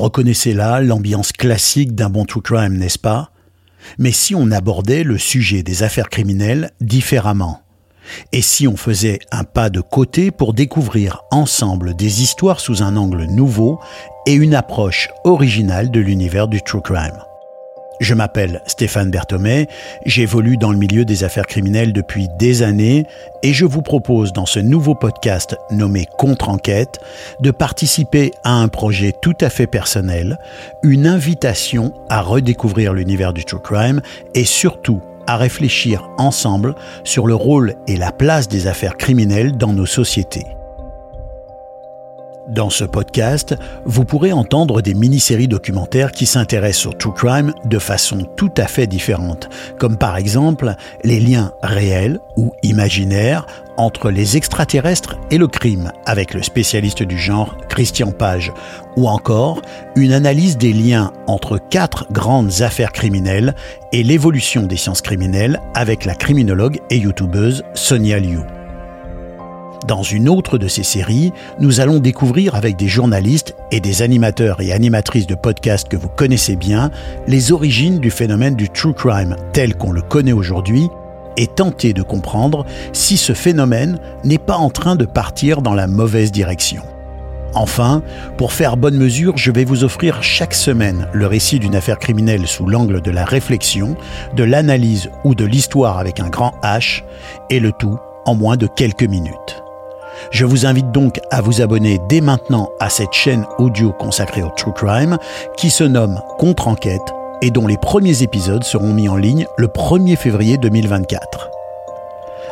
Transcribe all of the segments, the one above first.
reconnaissez là l'ambiance classique d'un bon true crime, n'est-ce pas? Mais si on abordait le sujet des affaires criminelles différemment? Et si on faisait un pas de côté pour découvrir ensemble des histoires sous un angle nouveau et une approche originale de l'univers du true crime? Je m'appelle Stéphane Berthomé, j'évolue dans le milieu des affaires criminelles depuis des années et je vous propose dans ce nouveau podcast nommé Contre-enquête de participer à un projet tout à fait personnel, une invitation à redécouvrir l'univers du true crime et surtout à réfléchir ensemble sur le rôle et la place des affaires criminelles dans nos sociétés. Dans ce podcast, vous pourrez entendre des mini-séries documentaires qui s'intéressent au true crime de façon tout à fait différente, comme par exemple les liens réels ou imaginaires entre les extraterrestres et le crime, avec le spécialiste du genre Christian Page, ou encore une analyse des liens entre quatre grandes affaires criminelles et l'évolution des sciences criminelles avec la criminologue et youtubeuse Sonia Liu. Dans une autre de ces séries, nous allons découvrir avec des journalistes et des animateurs et animatrices de podcasts que vous connaissez bien les origines du phénomène du true crime tel qu'on le connaît aujourd'hui et tenter de comprendre si ce phénomène n'est pas en train de partir dans la mauvaise direction. Enfin, pour faire bonne mesure, je vais vous offrir chaque semaine le récit d'une affaire criminelle sous l'angle de la réflexion, de l'analyse ou de l'histoire avec un grand H, et le tout en moins de quelques minutes. Je vous invite donc à vous abonner dès maintenant à cette chaîne audio consacrée au True Crime qui se nomme Contre-enquête et dont les premiers épisodes seront mis en ligne le 1er février 2024.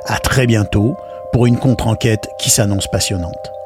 À très bientôt pour une contre-enquête qui s'annonce passionnante.